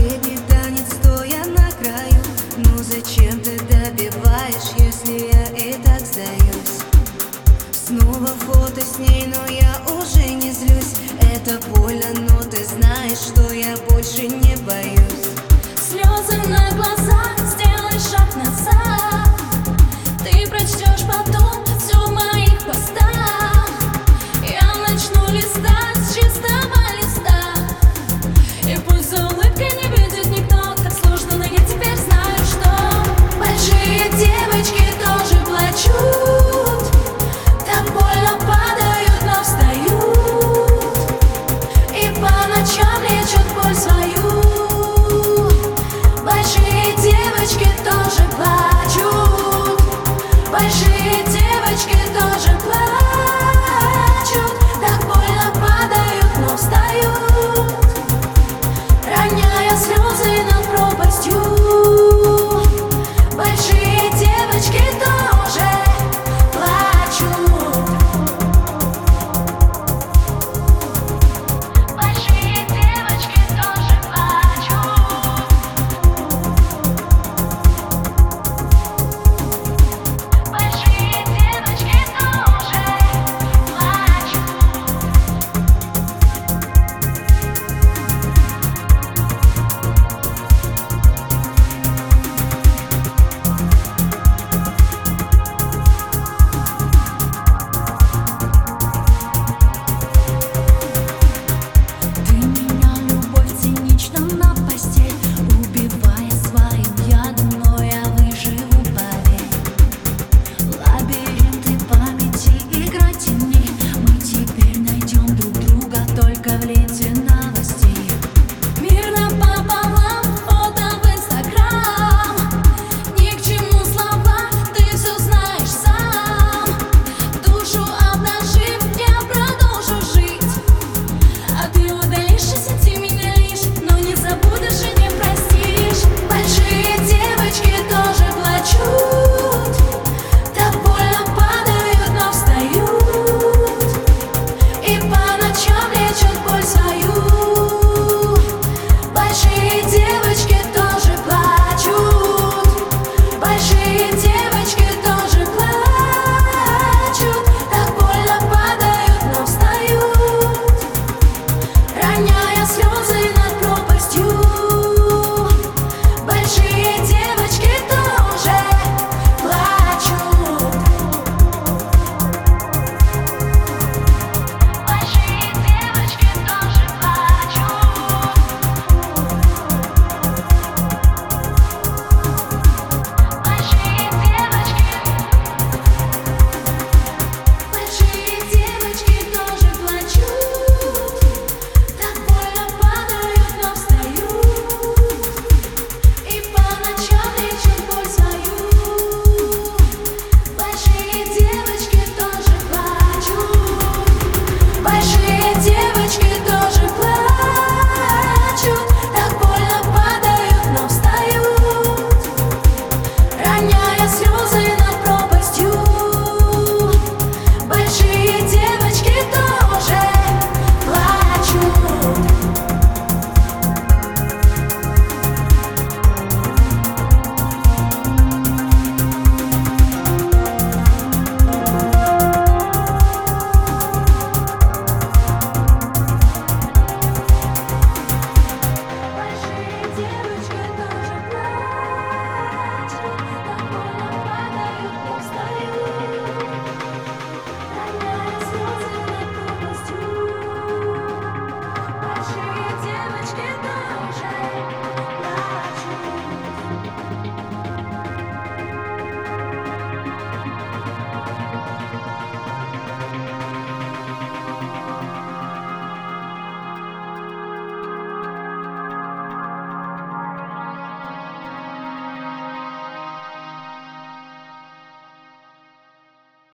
baby